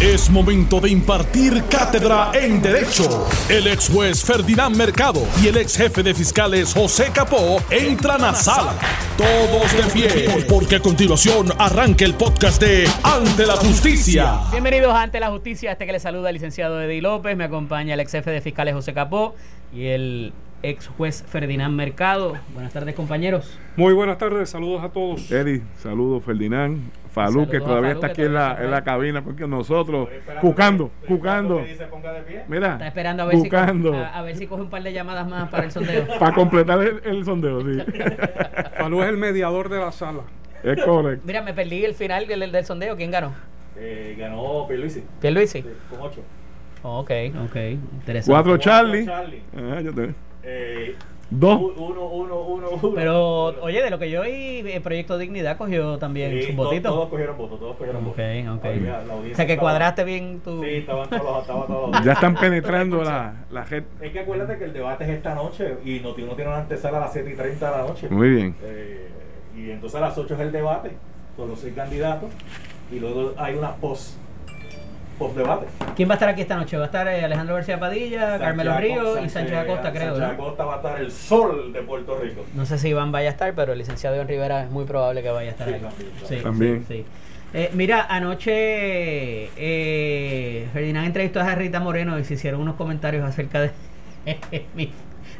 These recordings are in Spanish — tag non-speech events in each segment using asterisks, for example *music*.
Es momento de impartir cátedra en Derecho. El ex juez Ferdinand Mercado y el ex jefe de fiscales José Capó entran a sala. Todos de pie, porque a continuación arranca el podcast de Ante la Justicia. Bienvenidos a Ante la Justicia. Este que le saluda el licenciado Eddie López. Me acompaña el ex jefe de fiscales José Capó y el ex juez Ferdinand Mercado. Buenas tardes, compañeros. Muy buenas tardes, saludos a todos. Eddie, saludos Ferdinand. Falú, que todavía está aquí en la, en la cabina, porque nosotros, cucando, cucando. Mira, está esperando a ver, si coge, a, ver si coge un par de llamadas más para el sondeo. *laughs* para completar el, sondeo, sí. *laughs* Falú es el mediador de la sala. Es correcto. Mira, me perdí el final del, del sondeo. ¿Quién ganó? Eh, ganó Pierluisi. Pierluisi. Sí, con ocho. ok, ok. Interesante. Cuatro Charlie. Charlie. Ah, yo te... eh, Dos. Uno, uno, uno, uno. Pero, oye, de lo que yo oí, el Proyecto Dignidad cogió también sí, su votito. Todos, cogieron votos, todos cogieron votos. Ok, ok. o sea, que cuadraste bien tu... Sí, estaban todos, estaban todos. Ya están penetrando la, la gente. Es que acuérdate que el debate es esta noche y no tiene una antesala a las 7 y 30 de la noche. Muy bien. Eh, y entonces a las 8 es el debate con los seis candidatos y luego hay una post debate. ¿Quién va a estar aquí esta noche? Va a estar eh, Alejandro García Padilla, Carmelo Ríos y Sánchez Acosta, creo. Sánchez Acosta va a estar el sol de Puerto Rico. No sé si Iván vaya a estar, pero el licenciado Iván Rivera es muy probable que vaya a estar sí, Sí, también. Sí, eh, mira, anoche eh, Ferdinand entrevistó a Rita Moreno y se hicieron unos comentarios acerca de *laughs*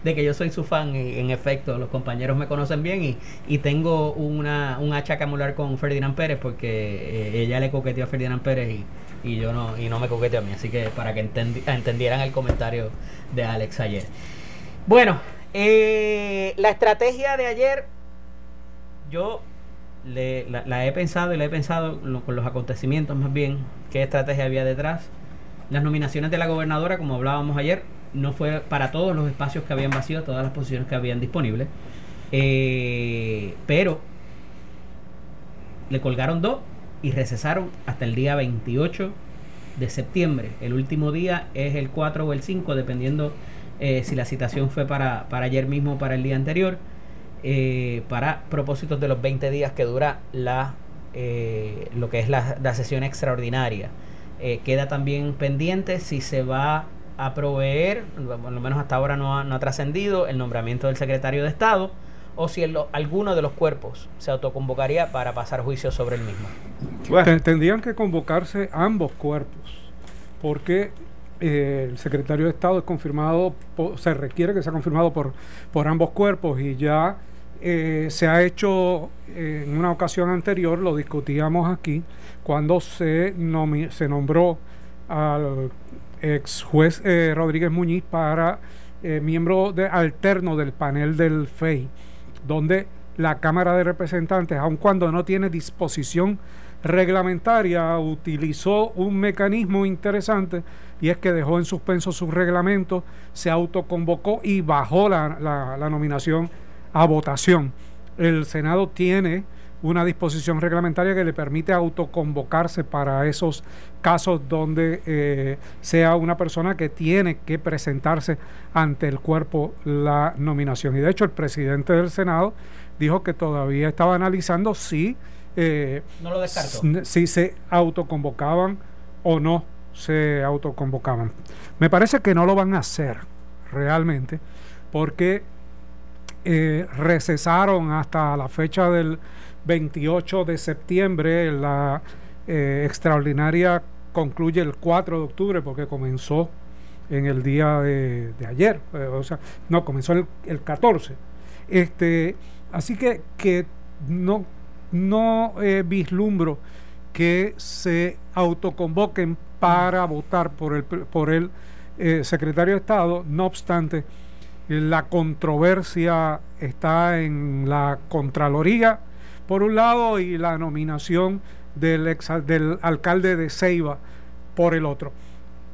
de que yo soy su fan y en efecto los compañeros me conocen bien y, y tengo una, un hacha camular con Ferdinand Pérez porque ella le coqueteó a Ferdinand Pérez y y yo no y no me coquete a mí así que para que entendieran el comentario de Alex ayer. Bueno eh, la estrategia de ayer yo la, he pensado y la he pensado con los acontecimientos más bien qué estrategia había detrás. Las nominaciones de la gobernadora como hablábamos ayer no fue para todos los espacios que habían vacío todas las posiciones que habían disponibles. Eh, pero le colgaron dos y recesaron hasta el día 28 de septiembre. El último día es el 4 o el 5, dependiendo eh, si la citación fue para, para, ayer mismo o para el día anterior, eh, para propósitos de los 20 días que dura la, eh, lo que es la, sesión extraordinaria. queda también pendiente si se va a proveer, por lo menos hasta ahora no no ha trascendido, el nombramiento del secretario de Estado o si alguno de los cuerpos se autoconvocaría para pasar juicio sobre el mismo. tendrían que convocarse ambos cuerpos, porque eh, el secretario de Estado es confirmado, se requiere que sea confirmado por, por ambos cuerpos y ya eh, se ha hecho eh, en una ocasión anterior, lo discutíamos aquí, cuando se, se nombró al ex juez Rodríguez Muñiz para miembro de, alterno del panel del FEI donde la Cámara de Representantes, aun cuando no tiene disposición reglamentaria, utilizó un mecanismo interesante y es que dejó en suspenso su reglamento, se autoconvocó y bajó la, la, nominación a votación. El Senado tiene una disposición reglamentaria que le permite autoconvocarse para esos casos donde eh, sea una persona que tiene que presentarse ante el cuerpo la nominación. Y de hecho el presidente del Senado dijo que todavía estaba analizando si, eh, no lo si se autoconvocaban o no se autoconvocaban. Me parece que no lo van a hacer realmente porque eh, recesaron hasta la fecha del 28 de septiembre. La eh, extraordinaria concluye el 4 de octubre porque comenzó en el día de, ayer, eh, o sea, no, comenzó el, el, 14. Este, así que, que no, no eh, vislumbro que se autoconvoquen para votar por el, por el secretario de Estado, no obstante, la controversia está en la Contraloría, por un lado y la nominación del, ex, del alcalde de Ceiba por el otro.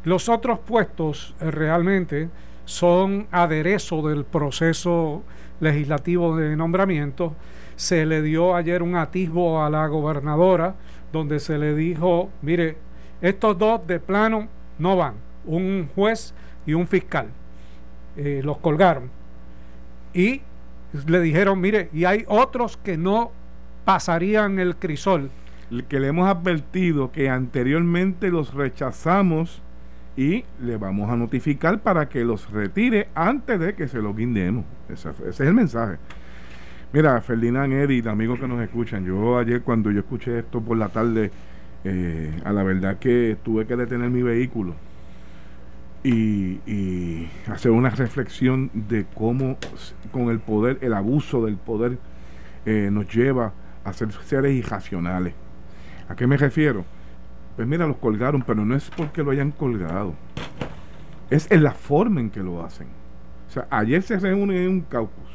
Los otros puestos eh, realmente son aderezo del proceso legislativo de nombramiento. Se le dio ayer un atisbo a la gobernadora donde se le dijo, mire, estos dos de plano no van, un juez y un fiscal. Eh, los colgaron. Y le dijeron, mire, y hay otros que no pasarían el crisol que le hemos advertido que anteriormente los rechazamos y le vamos a notificar para que los retire antes de que se los guindemos. Ese, es el mensaje. Mira, Ferdinand, Edith, amigos que nos escuchan, yo ayer cuando yo escuché esto por la tarde, eh, a la verdad que tuve que detener mi vehículo y, hacer una reflexión de cómo con el poder, el abuso del poder eh, nos lleva a ser seres irracionales. ¿A qué me refiero? Pues mira, los colgaron, pero no es porque lo hayan colgado. Es en la forma en que lo hacen. O sea, ayer se reúnen en un caucus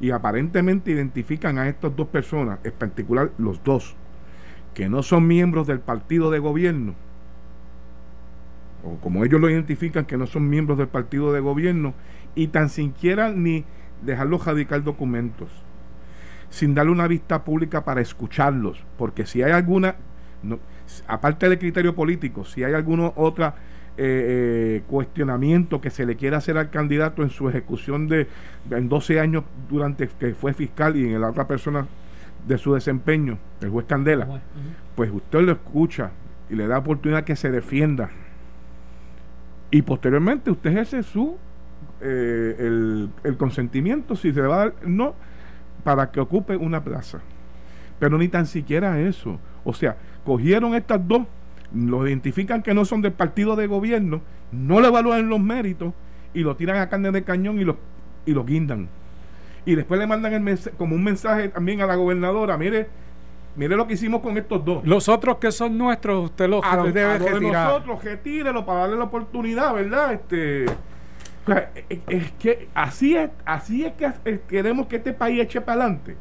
y aparentemente identifican a estas dos personas, en particular los dos, que no son miembros del partido de gobierno, o como ellos lo identifican, que no son miembros del partido de gobierno, y tan siquiera ni dejarlos radicar documentos, sin darle una vista pública para escucharlos, porque si hay alguna, aparte del criterio político, si hay alguna otra eh, eh, cuestionamiento que se le quiera hacer al candidato en su ejecución de en 12 años durante que fue fiscal y en la otra persona de su desempeño, el juez Candela, pues usted lo escucha y le da oportunidad que se defienda. Y posteriormente usted ejerce su eh, el, el, consentimiento si se va a dar no para que ocupe una plaza. Pero ni tan siquiera eso. O sea, cogieron estas dos, lo identifican que no son del partido de gobierno, no le evalúan los méritos y lo tiran a carne de cañón y lo, y lo guindan. Y después le mandan el como un mensaje también a la gobernadora, mire, Mire lo que hicimos con estos dos. Los otros que son nuestros, usted los a debe a de nosotros, retírelo para darle la oportunidad, ¿verdad? Este, es que así es, así es que queremos que este país eche para adelante.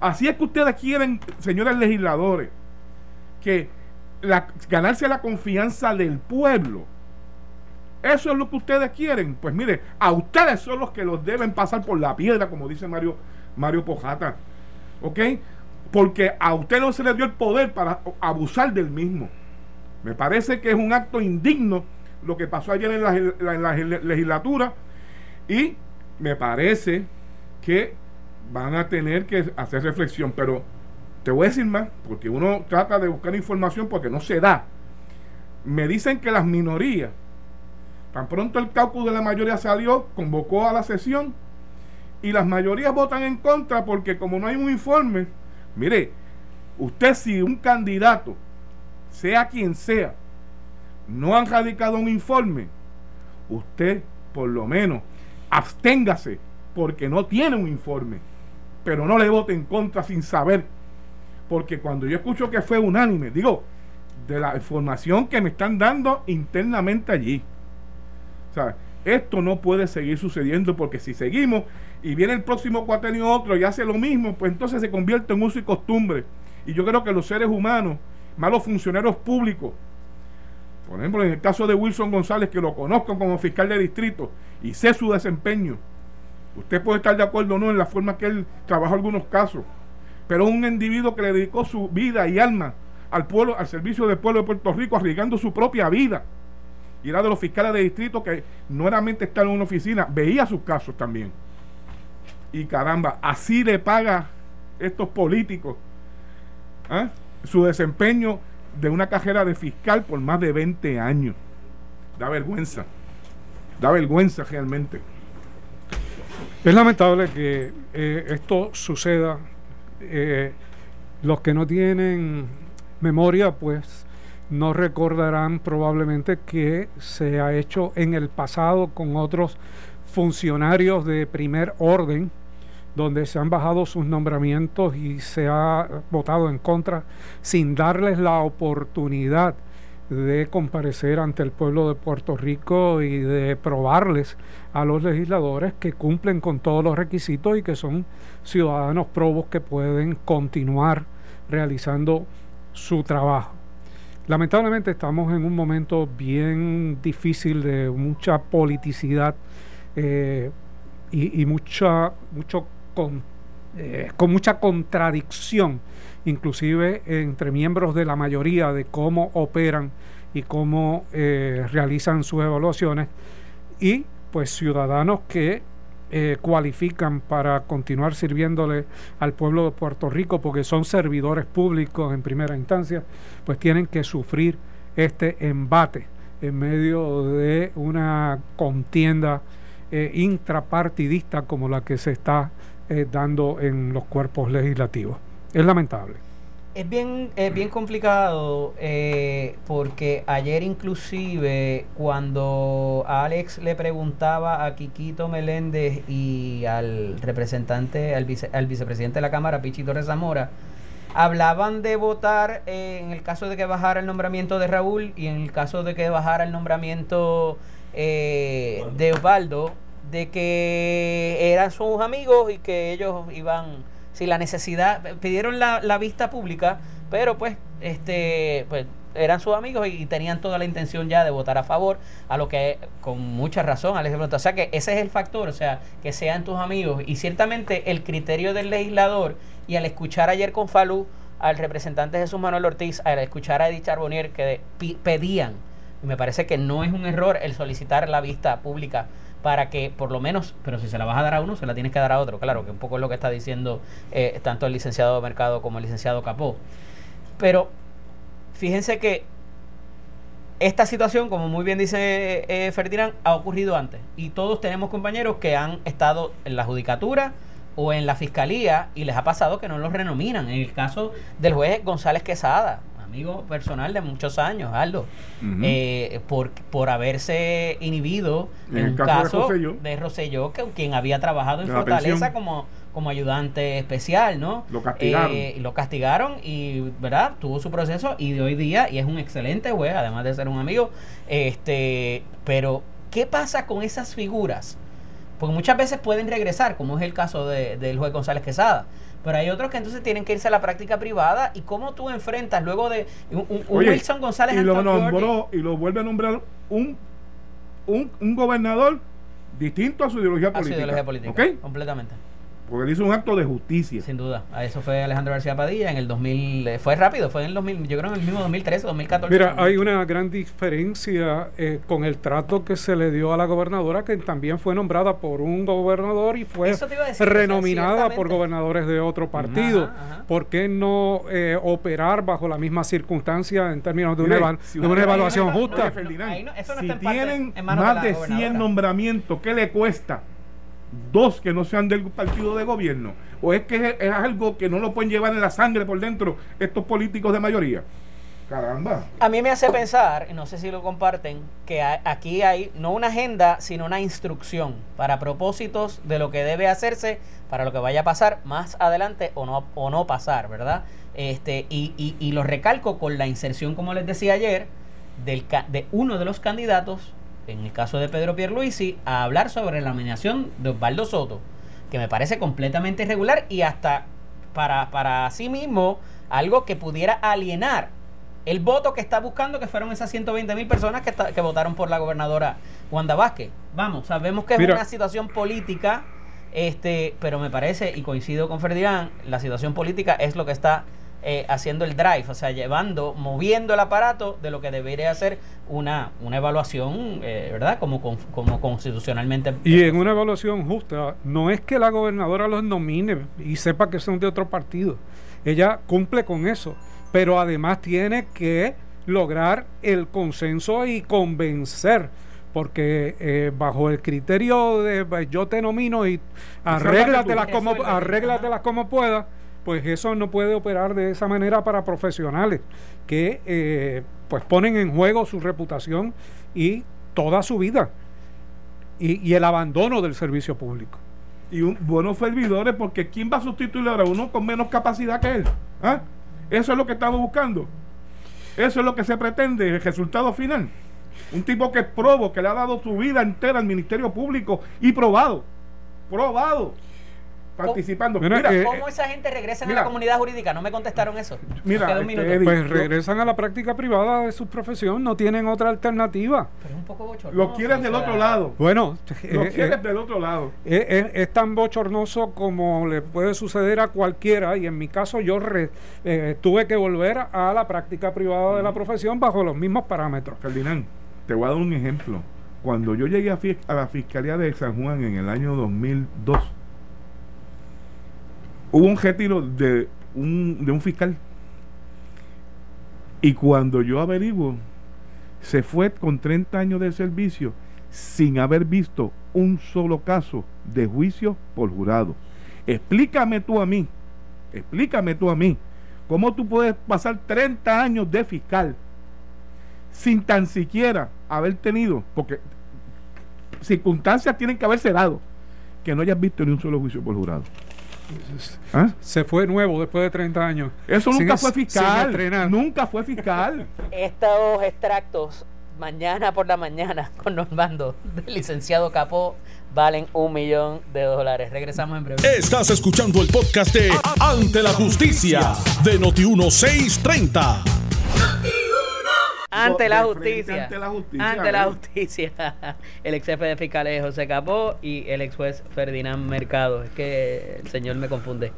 Así es que ustedes quieren, señores legisladores, que la, ganarse la confianza del pueblo. Eso es lo que ustedes quieren. Pues mire, a ustedes son los que los deben pasar por la piedra, como dice Mario, Mario Pojata. ¿Ok? porque a usted no se le dio el poder para abusar del mismo. Me parece que es un acto indigno lo que pasó ayer en la, legislatura y me parece que van a tener que hacer reflexión, pero te voy a decir más, porque uno trata de buscar información porque no se da. Me dicen que las minorías, tan pronto el cálculo de la mayoría salió, convocó a la sesión y las mayorías votan en contra porque como no hay un informe, Mire, usted si un candidato, sea quien sea, no han radicado un informe, usted por lo menos absténgase porque no tiene un informe, pero no le vote en contra sin saber, porque cuando yo escucho que fue unánime, digo, de la información que me están dando internamente allí. O sea, esto no puede seguir sucediendo porque si seguimos y viene el próximo cuatrenio otro y hace lo mismo, pues entonces se convierte en uso y costumbre. Y yo creo que los seres humanos, malos funcionarios públicos, por ejemplo, en el caso de Wilson González, que lo conozco como fiscal de distrito y sé su desempeño, usted puede estar de acuerdo o no en la forma que él trabajó algunos casos, pero un individuo que le dedicó su vida y alma al pueblo, al servicio del pueblo de Puerto Rico, arriesgando su propia vida y era de los fiscales de distrito que no era mente estar en una oficina, veía sus casos también. Y caramba, así le paga estos políticos ¿ah? su desempeño de una cajera de fiscal por más de 20 años. Da vergüenza, da vergüenza realmente. Es lamentable que eh, esto suceda. Eh, los que no tienen memoria, pues no recordarán probablemente que se ha hecho en el pasado con otros funcionarios de primer orden, donde se han bajado sus nombramientos y se ha votado en contra sin darles la oportunidad de comparecer ante el pueblo de Puerto Rico y de probarles a los legisladores que cumplen con todos los requisitos y que son ciudadanos probos que pueden continuar realizando su trabajo. Lamentablemente estamos en un momento bien difícil de mucha politicidad eh, y, mucha, mucho con, eh, con mucha contradicción, inclusive entre miembros de la mayoría de cómo operan y cómo eh, realizan sus evaluaciones y pues ciudadanos que eh, cualifican para continuar sirviéndole al pueblo de Puerto Rico porque son servidores públicos en primera instancia, pues tienen que sufrir este embate en medio de una contienda eh, intrapartidista como la que se está eh, dando en los cuerpos legislativos. Es lamentable. Es bien, es bien complicado eh, porque ayer inclusive cuando Alex le preguntaba a Quiquito Meléndez y al representante, al, vice, al vicepresidente de la Cámara, Pichito Rezamora, hablaban de votar eh, en el caso de que bajara el nombramiento de Raúl y en el caso de que bajara el nombramiento eh, de Osvaldo, de que eran sus amigos y que ellos iban si la necesidad, pidieron la, la vista pública, pero pues, este, pues eran sus amigos y, tenían toda la intención ya de votar a favor, a lo que con mucha razón Alex pregunta. O sea que ese es el factor, o sea, que sean tus amigos. Y ciertamente el criterio del legislador, y al escuchar ayer con Falú al representante Jesús Manuel Ortiz, al escuchar a Edith Charbonnier que pedían, y me parece que no es un error el solicitar la vista pública para que por lo menos, pero si se la vas a dar a uno, se la tienes que dar a otro. Claro, que un poco es lo que está diciendo eh, tanto el licenciado Mercado como el licenciado Capó. Pero fíjense que esta situación, como muy bien dice eh, Ferdinand, ha ocurrido antes. Y todos tenemos compañeros que han estado en la judicatura o en la fiscalía y les ha pasado que no los renominan. En el caso del juez González Quesada, amigo personal de muchos años, Aldo, eh, por, por haberse inhibido en, un caso, de, Rosselló. que quien había trabajado en Fortaleza como, como ayudante especial, ¿no? Lo castigaron. Eh, lo castigaron y, ¿verdad? Tuvo su proceso y de hoy día, y es un excelente juez, además de ser un amigo, este, pero ¿qué pasa con esas figuras? Porque muchas veces pueden regresar, como es el caso de, del juez González Quesada. Pero hay otros que entonces tienen que irse a la práctica privada. ¿Y cómo tú enfrentas luego de un, Wilson González y lo nombró y lo vuelve a nombrar un, un, un gobernador distinto a su ideología política? A su ideología política. Completamente. Porque él hizo un acto de justicia. Sin duda. A eso fue Alejandro García Padilla en el 2000. Eh, fue rápido, fue en el 2000, yo creo en el mismo 2013, 2014. Mira, hay una gran diferencia eh, con el trato que se le dio a la gobernadora, que también fue nombrada por un gobernador y fue renominada por gobernadores de otro partido. ¿Por qué no eh, operar bajo la misma circunstancia en términos de una, una evaluación justa? si tienen más de 100 nombramientos, ¿qué le cuesta? Dos que no sean del partido de gobierno? ¿O es que es, algo que no lo pueden llevar en la sangre por dentro estos políticos de mayoría? Caramba. A mí me hace pensar, no sé si lo comparten, que aquí hay no una agenda, sino una instrucción para propósitos de lo que debe hacerse para lo que vaya a pasar más adelante o no, o no pasar, ¿verdad? Este, y, y, y lo recalco con la inserción, como les decía ayer, del, de uno de los candidatos en el caso de Pedro Pierluisi, a hablar sobre la nominación de Osvaldo Soto, que me parece completamente irregular y hasta para, para sí mismo algo que pudiera alienar el voto que está buscando, que fueron esas 120 mil personas que, que votaron por la gobernadora Wanda Vázquez. Vamos, sabemos que es una situación política, este, pero me parece, y coincido con Ferdinand, la situación política es lo que está eh, haciendo el drive, o sea, llevando, moviendo el aparato de lo que debería ser una, una evaluación, eh, ¿verdad? Como, como constitucionalmente. Y en una evaluación justa, no es que la gobernadora los nomine y sepa que son de otro partido. Ella cumple con eso, pero además tiene que lograr el consenso y convencer porque eh, bajo el criterio de yo te nomino y arréglatelas como, arréglatelas como puedas pues eso no puede operar de esa manera para profesionales que eh, pues ponen en juego su reputación y toda su vida y, el abandono del servicio público. Y un, buenos servidores, porque ¿quién va a sustituir a uno con menos capacidad que él? ¿Ah? Eso es lo que estamos buscando. Eso es lo que se pretende, el resultado final. Un tipo que es probo, que le ha dado su vida entera al Ministerio Público y probado. Probado participando. Mira, ¿Cómo esa gente regresa a la comunidad jurídica? No me contestaron eso. Mira, este, pues regresan a la práctica privada de su profesión, no tienen otra alternativa. Pero es un poco bochornoso. Lo quieres del otro lado. Bueno, lo eh, quieres eh, del otro lado. Eh, es, tan bochornoso como le puede suceder a cualquiera y en mi caso yo tuve que volver a la práctica privada de la profesión bajo los mismos parámetros. Ferdinand, te voy a dar un ejemplo cuando yo llegué a, a la Fiscalía de San Juan en el año 2002, hubo un retiro de un, de un fiscal. Y cuando yo averiguo, se fue con 30 años de servicio sin haber visto un solo caso de juicio por jurado. Explícame tú a mí, explícame tú a mí, cómo tú puedes pasar 30 años de fiscal sin tan siquiera haber tenido, porque circunstancias tienen que haberse dado, que no hayas visto ni un solo juicio por jurado. ¿Ah? Se fue nuevo después de 30 años. Eso nunca fue fiscal, nunca fue fiscal. Estos extractos, mañana por la mañana, *laughs* con Normando, del licenciado Capó, valen un millón de dólares. Regresamos en breve. Estás escuchando el podcast de Ante la Justicia de Noti1630. Ante la justicia. ante la justicia, Ante la justicia. *laughs* El ex jefe de fiscales José Capó y el ex juez Ferdinand Mercado. Es que el señor me confunde.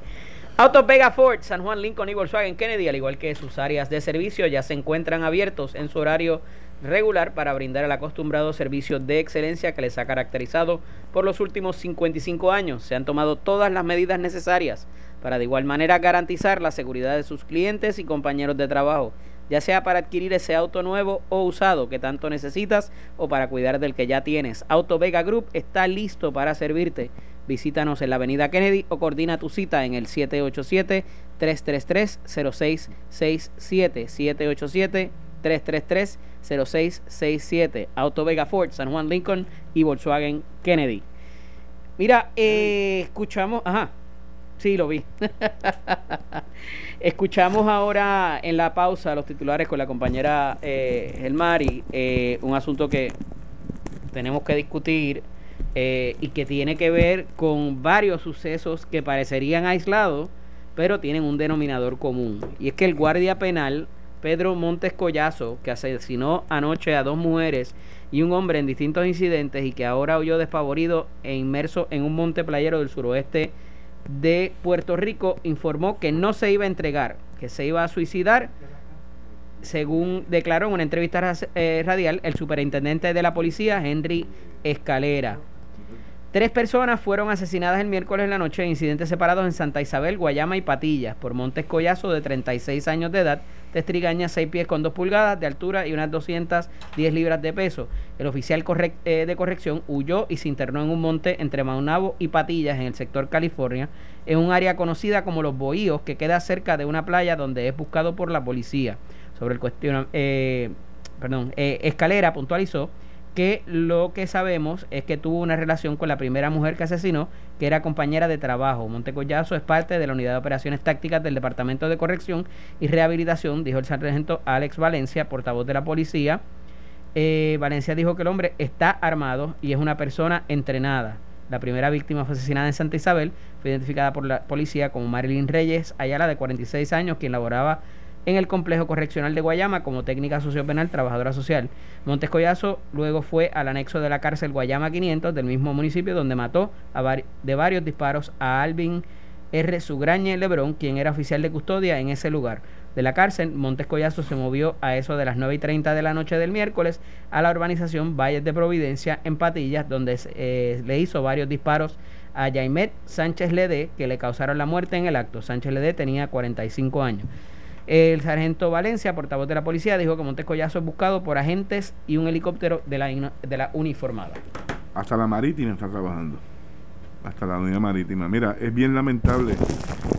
Autos Vega Ford, San Juan, Lincoln y Volkswagen Kennedy, al igual que sus áreas de servicio, ya se encuentran abiertos en su horario regular para brindar el acostumbrado servicio de excelencia que les ha caracterizado por los últimos 55 años. Se han tomado todas las medidas necesarias para de igual manera garantizar la seguridad de sus clientes y compañeros de trabajo, ya sea para adquirir ese auto nuevo o usado que tanto necesitas o para cuidar del que ya tienes. Auto Vega Group está listo para servirte. Visítanos en la Avenida Kennedy o coordina tu cita en el 787-333-0667. 787-333-0667. Auto Vega Ford, San Juan Lincoln y Volkswagen Kennedy. Mira, eh, escuchamos. Ajá. Sí, lo vi. *laughs* Escuchamos ahora en la pausa los titulares con la compañera eh, Elmari, eh, un asunto que tenemos que discutir eh, y que tiene que ver con varios sucesos que parecerían aislados, pero tienen un denominador común. Y es que el guardia penal, Pedro Montes Collazo, que asesinó anoche a dos mujeres y un hombre en distintos incidentes y que ahora huyó despavorido e inmerso en un monte playero del suroeste de Puerto Rico, informó que no se iba a entregar, que se iba a suicidar según declaró en una entrevista eh, radial el superintendente de la policía, Henry Escalera. Tres personas fueron asesinadas el miércoles en la noche en incidentes separados en Santa Isabel, Guayama y Patillas por Montes Collazo de 36 años de edad, testrigaña 6 pies con 2 pulgadas de altura y unas 210 libras de peso. El oficial eh, de corrección huyó y se internó en un monte entre Maunabo y Patillas en el sector California, en un área conocida como Los Bohíos, que queda cerca de una playa donde es buscado por la policía. Sobre el cuestión, eh, perdón, eh, Escalera puntualizó que lo que sabemos es que tuvo una relación con la primera mujer que asesinó, que era compañera de trabajo. Montecollazo es parte de la unidad de operaciones tácticas del Departamento de Corrección y Rehabilitación, dijo el sargento Alex Valencia, portavoz de la policía. Eh, Valencia dijo que el hombre está armado y es una persona entrenada. La primera víctima fue asesinada en Santa Isabel, fue identificada por la policía como Marilyn Reyes Ayala, de 46 años, quien laboraba en el complejo correccional de Guayama como técnica sociopenal trabajadora social. Montes Collazo luego fue al anexo de la cárcel Guayama 500 del mismo municipio donde mató de varios disparos a Alvin R. Sugrañe Lebrón, quien era oficial de custodia en ese lugar. De la cárcel, Montes Collazo se movió a eso de las 9 y 30 de la noche del miércoles a la urbanización Valles de Providencia en Patillas, donde eh, le hizo varios disparos a Jaimet Sánchez Ledé, que le causaron la muerte en el acto. Sánchez Ledé tenía 45 años. El sargento Valencia, portavoz de la policía, dijo que Montes Collazo es buscado por agentes y un helicóptero de la, de la uniformada. Hasta la marítima está trabajando. Hasta la unidad marítima. Mira, es bien lamentable.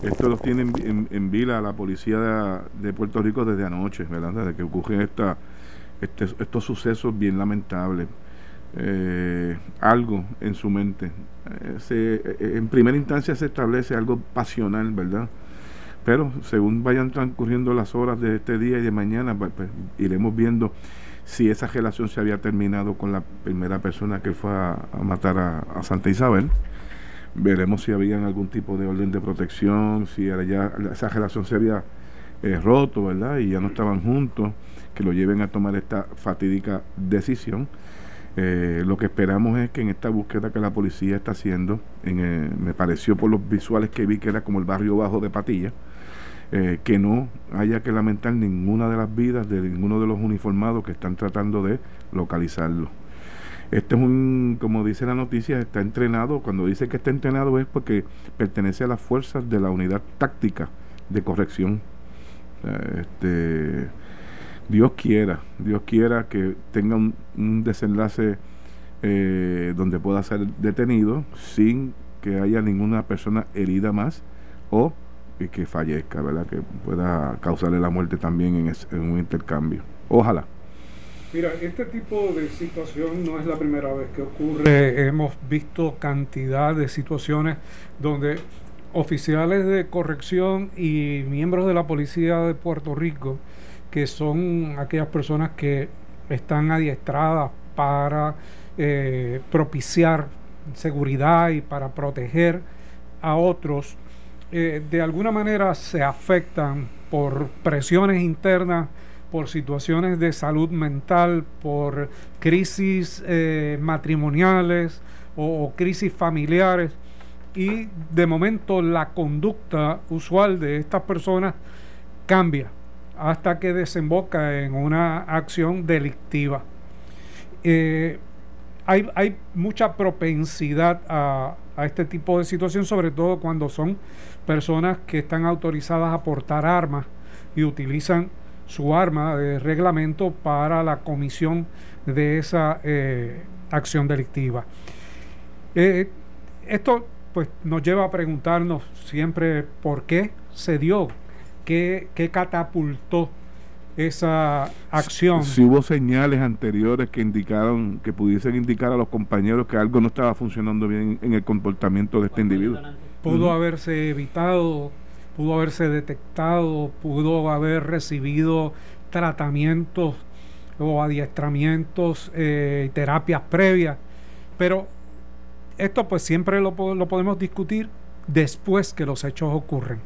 Esto lo tiene en, en- vila la policía de, de Puerto Rico desde anoche, ¿verdad? Desde que ocurren esta, este- estos sucesos bien lamentables. Eh, algo en su mente. Eh, eh, en primera instancia se establece algo pasional, ¿verdad? Pero según vayan transcurriendo las horas de este día y de mañana, pues, iremos viendo si esa relación se había terminado con la primera persona que fue a, matar a, Santa Isabel. Veremos si había algún tipo de orden de protección, si ya, esa relación se había eh, roto, ¿verdad? Y ya no estaban juntos, que lo lleven a tomar esta fatídica decisión. Eh, lo que esperamos es que en esta búsqueda que la policía está haciendo, en, eh, me pareció por los visuales que vi que era como el barrio bajo de Patilla, eh, que no haya que lamentar ninguna de las vidas de ninguno de los uniformados que están tratando de localizarlo. Este es un, como dice la noticia, está entrenado. Cuando dice que está entrenado es porque pertenece a las fuerzas de la unidad táctica de corrección. Este, Dios quiera, Dios quiera que tenga un, desenlace eh, donde pueda ser detenido sin que haya ninguna persona herida más o que fallezca, ¿verdad? Que pueda causarle la muerte también en, en un intercambio. Ojalá. Mira, este tipo de situación no es la primera vez que ocurre. hemos visto cantidad de situaciones donde oficiales de corrección y miembros de la policía de Puerto Rico, que son aquellas personas que están adiestradas para eh, propiciar seguridad y para proteger a otros, eh, de alguna manera se afectan por presiones internas por situaciones de salud mental, por crisis eh, matrimoniales o, crisis familiares y de momento la conducta usual de estas personas cambia hasta que desemboca en una acción delictiva. Eh, hay, hay, mucha propensidad a, a, este tipo de situación, sobre todo cuando son personas que están autorizadas a portar armas y utilizan su arma de reglamento para la comisión de esa eh, acción delictiva. Eh, esto pues nos lleva a preguntarnos siempre por qué se dio, qué, qué catapultó esa acción. Si, hubo señales anteriores que indicaron, que pudiesen indicar a los compañeros que algo no estaba funcionando bien en el comportamiento de este individuo. Pudo haberse evitado pudo haberse detectado, pudo haber recibido tratamientos o adiestramientos, eh, terapias previas, pero esto pues siempre lo, lo, podemos discutir después que los hechos ocurren.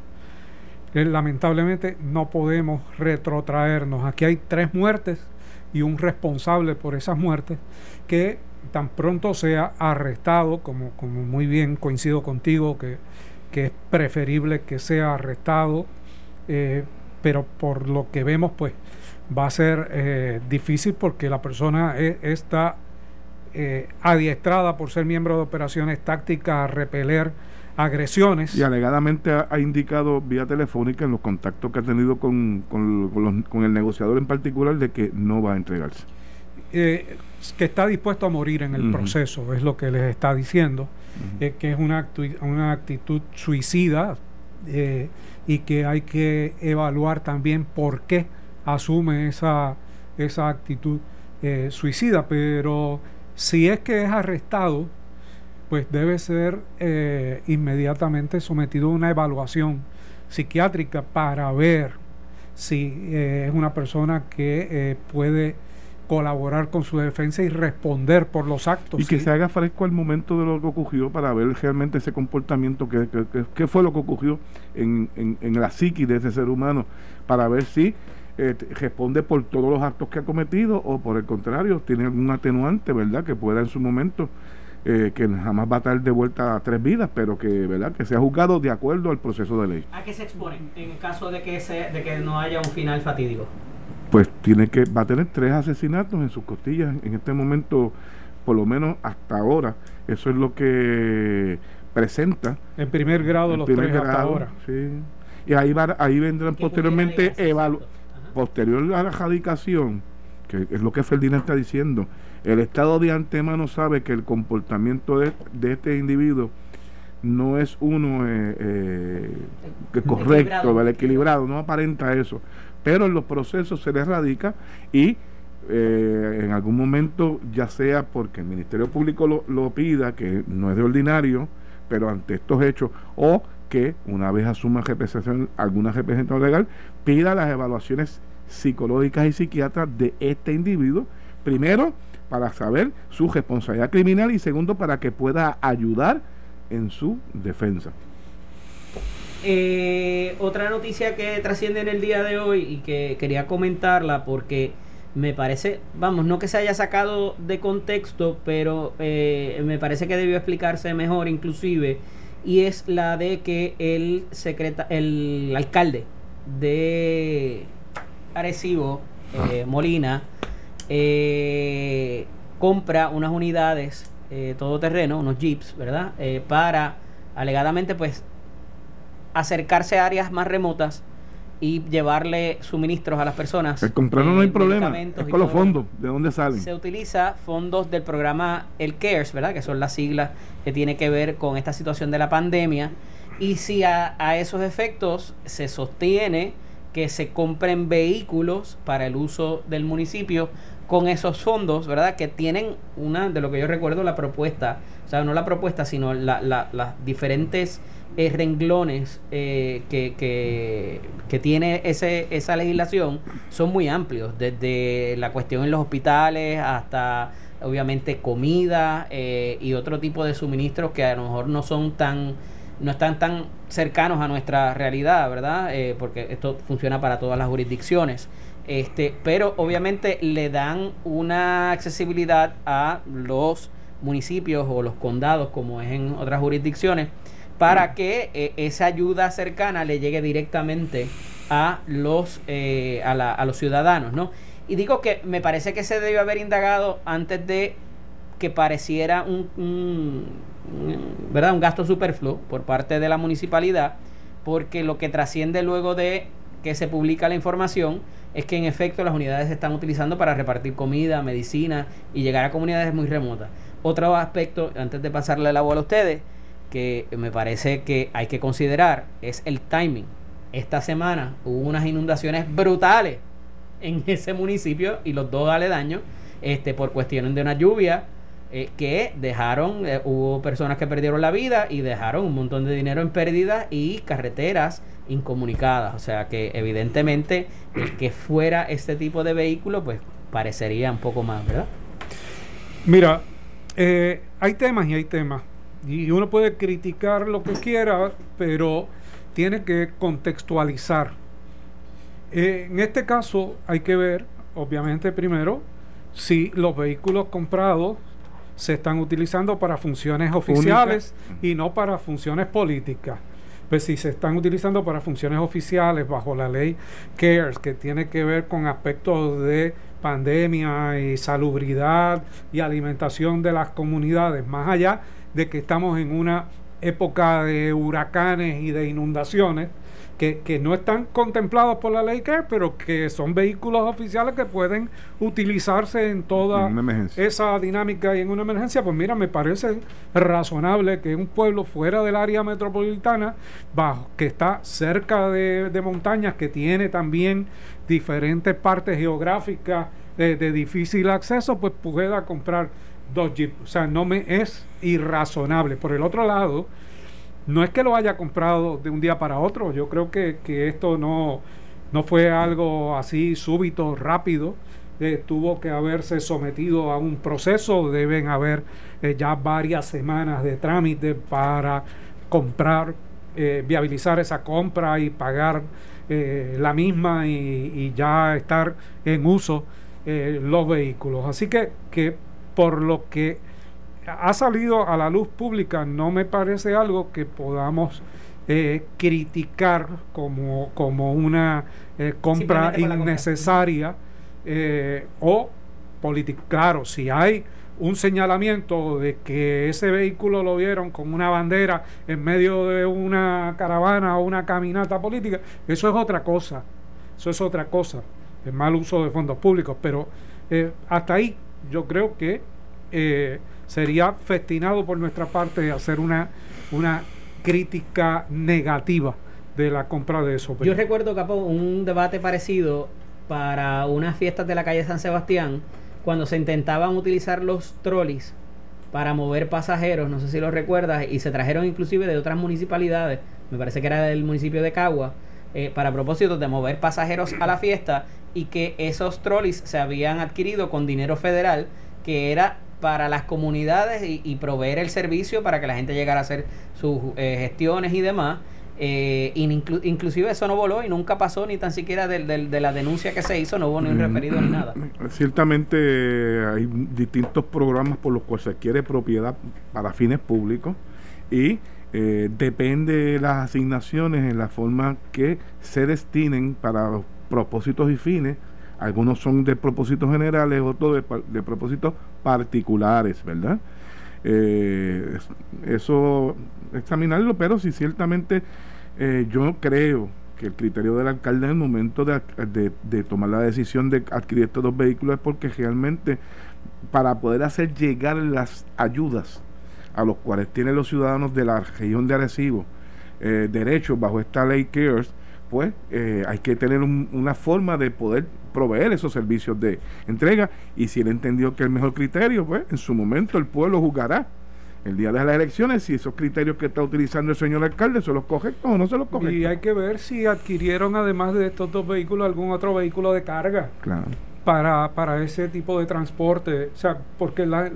Eh, lamentablemente no podemos retrotraernos. Aquí hay tres muertes y un responsable por esas muertes que tan pronto sea arrestado, como, como muy bien coincido contigo, que que es preferible que sea arrestado, eh, pero por lo que vemos, pues va a ser eh, difícil porque la persona e, está eh, adiestrada por ser miembro de operaciones tácticas a repeler agresiones. Y alegadamente ha, indicado vía telefónica en los contactos que ha tenido con, con, el negociador en particular de que no va a entregarse. Que está dispuesto a morir en el proceso, es lo que les está diciendo. Eh, que es una, una actitud suicida eh, y que hay que evaluar también por qué asume esa, esa actitud eh, suicida. Pero si es que es arrestado, pues debe ser inmediatamente sometido a una evaluación psiquiátrica para ver si es una persona que puede colaborar con su defensa y responder por los actos. Y que se haga fresco al momento de lo que ocurrió para ver realmente ese comportamiento, qué que, fue lo que ocurrió en, en, la psiqui de ese ser humano, para ver si eh, responde por todos los actos que ha cometido o por el contrario, tiene algún atenuante, ¿verdad? Que pueda en su momento, eh, que jamás va a estar de vuelta a tres vidas, pero que, ¿verdad? Que sea juzgado de acuerdo al proceso de ley. ¿A qué se expone en caso de que, se, de que no haya un final fatídico? Pues tiene que va a tener tres asesinatos en sus costillas en este momento por lo menos hasta ahora. Eso es lo que presenta. En primer grado los tres hasta ahora. sí. y ahí va, ahí vendrán posteriormente posterior a la erradicación que es lo que Ferdinand está diciendo. El estado de antemano sabe que el comportamiento de, este individuo no es uno eh, eh, correcto, el equilibrado, no aparenta eso pero en los procesos se le radica y eh, en algún momento, ya sea porque el Ministerio Público lo, lo, pida, que no es de ordinario, pero ante estos hechos, o que una vez asuma representación, alguna representación legal, pida las evaluaciones psicológicas y psiquiatras de este individuo, primero para saber su responsabilidad criminal y segundo para que pueda ayudar en su defensa. Eh, otra noticia que trasciende en el día de hoy y que quería comentarla porque me parece, vamos, no que se haya sacado de contexto, pero eh, me parece que debió explicarse mejor inclusive, y es la de que el secreta, el alcalde de Arecibo, eh, Molina, compra unas unidades eh, todoterreno, unos jeeps, ¿verdad? Eh, para alegadamente pues acercarse a áreas más remotas y llevarle suministros a las personas. El comprarlo no hay eh, problema. medicamentos Es con los fondos. ¿De dónde salen? Se utiliza fondos del programa El CARES, ¿verdad? Que son las siglas que tiene que ver con esta situación de la pandemia. Y si a, a esos efectos se sostiene que se compren vehículos para el uso del municipio con esos fondos, ¿verdad? Que tienen una, de lo que yo recuerdo, la propuesta, o sea, no la propuesta, sino la- la- las diferentes eh, renglones eh, que, que, que tiene ese, esa legislación son muy amplios, desde la cuestión en los hospitales hasta obviamente comida eh, y otro tipo de suministros que a lo mejor no son tan no están tan cercanos a nuestra realidad, ¿verdad? Eh, porque esto funciona para todas las jurisdicciones. Este, pero obviamente le dan una accesibilidad a los municipios o los condados, como es en otras jurisdicciones, para que eh, esa ayuda cercana le llegue directamente a los, eh, a, la- a los ciudadanos, ¿no? Y digo que me parece que se debe haber indagado antes de que pareciera un, un- un- ¿verdad? un gasto superfluo por parte de la municipalidad, porque lo que trasciende luego de que se publica la información es que en efecto las unidades se están utilizando para repartir comida, medicina y llegar a comunidades muy remotas. Otro aspecto, antes de pasarle la bola a ustedes, que me parece que hay que considerar es el timing. Esta semana hubo unas inundaciones brutales en *laughs* ese municipio y los dos aledaños este, por cuestiones de una lluvia eh, que dejaron, eh, hubo personas que perdieron la vida y dejaron un montón de dinero en pérdidas y carreteras incomunicadas. O sea que evidentemente el que fuera este tipo de vehículo pues parecería un poco más, ¿verdad? Mira, eh, hay temas y hay temas. Y uno puede criticar lo que quiera, pero tiene que contextualizar. Eh, en este caso hay que ver, obviamente, primero, si los vehículos comprados se están utilizando para funciones oficiales y no para funciones políticas. Pues si se están utilizando para funciones oficiales bajo la ley CARES, que tiene que ver con aspectos de pandemia y salubridad y alimentación de las comunidades, más allá de que estamos en una época de huracanes y de inundaciones que, que no están contemplados por la ley CARES, pero que son vehículos oficiales que pueden utilizarse en toda esa dinámica y en una emergencia, pues mira, me parece razonable que un pueblo fuera del área metropolitana, bajo, que está cerca de, de montañas, que tiene también diferentes partes geográficas de, de difícil acceso, pues pueda comprar dos jeeps. O sea, no me es irrazonable. Por el otro lado, no es que lo haya comprado de un día para otro. Yo creo que, que esto no, no fue algo así súbito, rápido. Eh, tuvo que haberse sometido a un proceso. Deben haber eh, ya varias semanas de trámite para comprar, eh, viabilizar esa compra y pagar la misma y, y ya estar en uso los vehículos. Así que, que por lo que ha salido a la luz pública, no me parece algo que podamos eh, criticar como, como una eh, compra innecesaria eh, o política. Claro, si hay un señalamiento de que ese vehículo lo vieron con una bandera en medio de una caravana o una caminata política, eso es otra cosa. Eso es otra cosa. El mal uso de fondos públicos. Pero eh, hasta ahí yo creo que eh, sería festinado por nuestra parte hacer una, una crítica negativa de la compra de esos Yo recuerdo, Capo, un debate parecido para unas fiestas de la calle San Sebastián, cuando se intentaban utilizar los trolis para mover pasajeros, no sé si lo recuerdas, y se trajeron inclusive de otras municipalidades, me parece que era del municipio de Cagua, eh, para propósito de mover pasajeros a la fiesta y que esos trolis se habían adquirido con dinero federal que era para las comunidades y, y proveer el servicio para que la gente llegara a hacer sus eh, gestiones y demás. Eh, inclu- inclusive eso no voló y nunca pasó ni tan siquiera del- del- de, la denuncia que se hizo, no hubo ni un referido ni nada. *clears throat* Ciertamente eh, hay distintos programas por los cuales se adquiere propiedad para fines públicos y eh, depende de las asignaciones en la forma que se destinen para los propósitos y fines Algunos son de propósitos generales, otros de, de propósitos particulares, ¿verdad? Eh, es- eso examinarlo, pero si ciertamente eh, yo creo que el criterio del alcalde en el momento de tomar la decisión de adquirir estos dos vehículos es porque realmente para poder hacer llegar las ayudas a los cuales tienen los ciudadanos de la región de Arecibo eh, derechos bajo esta ley CARES, pues eh, hay que tener un- una forma de poder proveer esos servicios de entrega y si él entendió que el mejor criterio, pues en su momento el pueblo juzgará el día de las elecciones si esos criterios que está utilizando el señor alcalde son los correctos o no son los correctos. Y hay que ver si adquirieron además de estos dos vehículos algún otro vehículo de carga Claro. para, para ese tipo de transporte. O sea, porque la,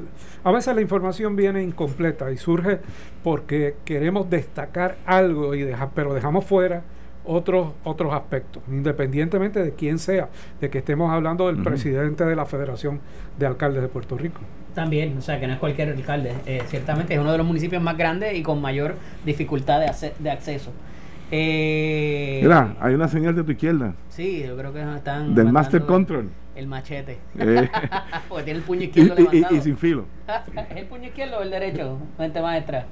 a veces la información viene incompleta y surge porque queremos destacar algo, y deja, pero dejamos fuera otros otros aspectos, independientemente de quién sea, de que estemos hablando del presidente de la Federación de Alcaldes de Puerto Rico. También, o sea, que no es cualquier alcalde. Eh, ciertamente es uno de los municipios más grandes y con mayor dificultad de, de acceso. Eh, Mira, hay una señal de tu izquierda, Sí, yo creo que están. del mandando Master Control. El machete. Eh, *laughs* Porque tiene el puño y, izquierdo y- y- levantado. y sin filo. ¿Es *laughs* el puño izquierdo o el derecho? Mente maestra.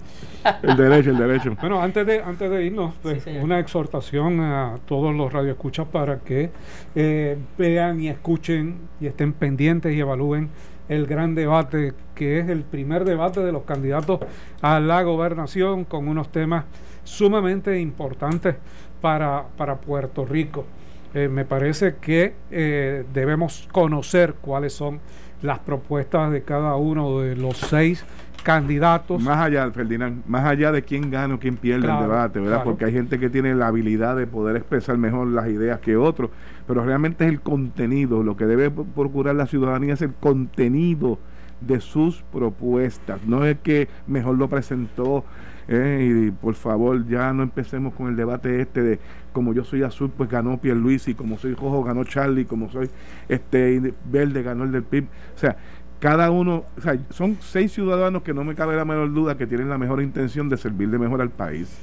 *laughs* El derecho, el derecho. Bueno, antes de, antes de irnos, pues, una exhortación a todos los radioescuchas para que eh, vean y escuchen y estén pendientes y evalúen el gran debate que es el primer debate de los candidatos a la gobernación con unos temas sumamente importantes para, para Puerto Rico. Eh, me parece que eh, debemos conocer cuáles son las propuestas de cada uno de los seis candidatos. Más allá, Ferdinand, más allá de quién gana o quién pierde Claro, el debate, ¿verdad? claro. Porque hay gente que tiene la habilidad de poder expresar mejor las ideas que otros, pero realmente es el contenido, lo que debe procurar la ciudadanía es el contenido de sus propuestas, no es que mejor lo presentó, eh, y por favor ya no empecemos con el debate este de como yo soy azul pues ganó Pierluisi, como soy rojo ganó Charlie, como soy este verde ganó el del PIB, o sea, cada uno, o sea, son seis ciudadanos que no me cabe la menor duda que tienen la mejor intención de servirle mejor al país.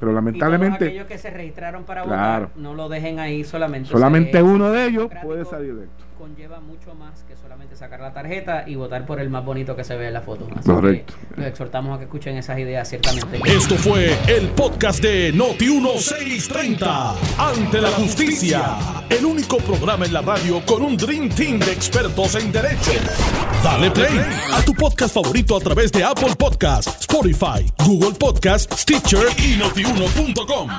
Pero Y todos lamentablemente, aquellos que se registraron para Claro. votar, no lo dejen ahí solamente. solamente uno de ellos puede salir electo. Conlleva mucho más que solamente sacar la tarjeta y votar por el más bonito que se ve en la foto. Así Correcto. que los exhortamos a que escuchen esas ideas, ciertamente. Esto fue el podcast de Noti1630. Ante la justicia. El único programa en la radio con un Dream Team de expertos en derecho. Dale play a tu podcast favorito a través de Apple Podcasts, Spotify, Google Podcasts, Stitcher y notiuno.com.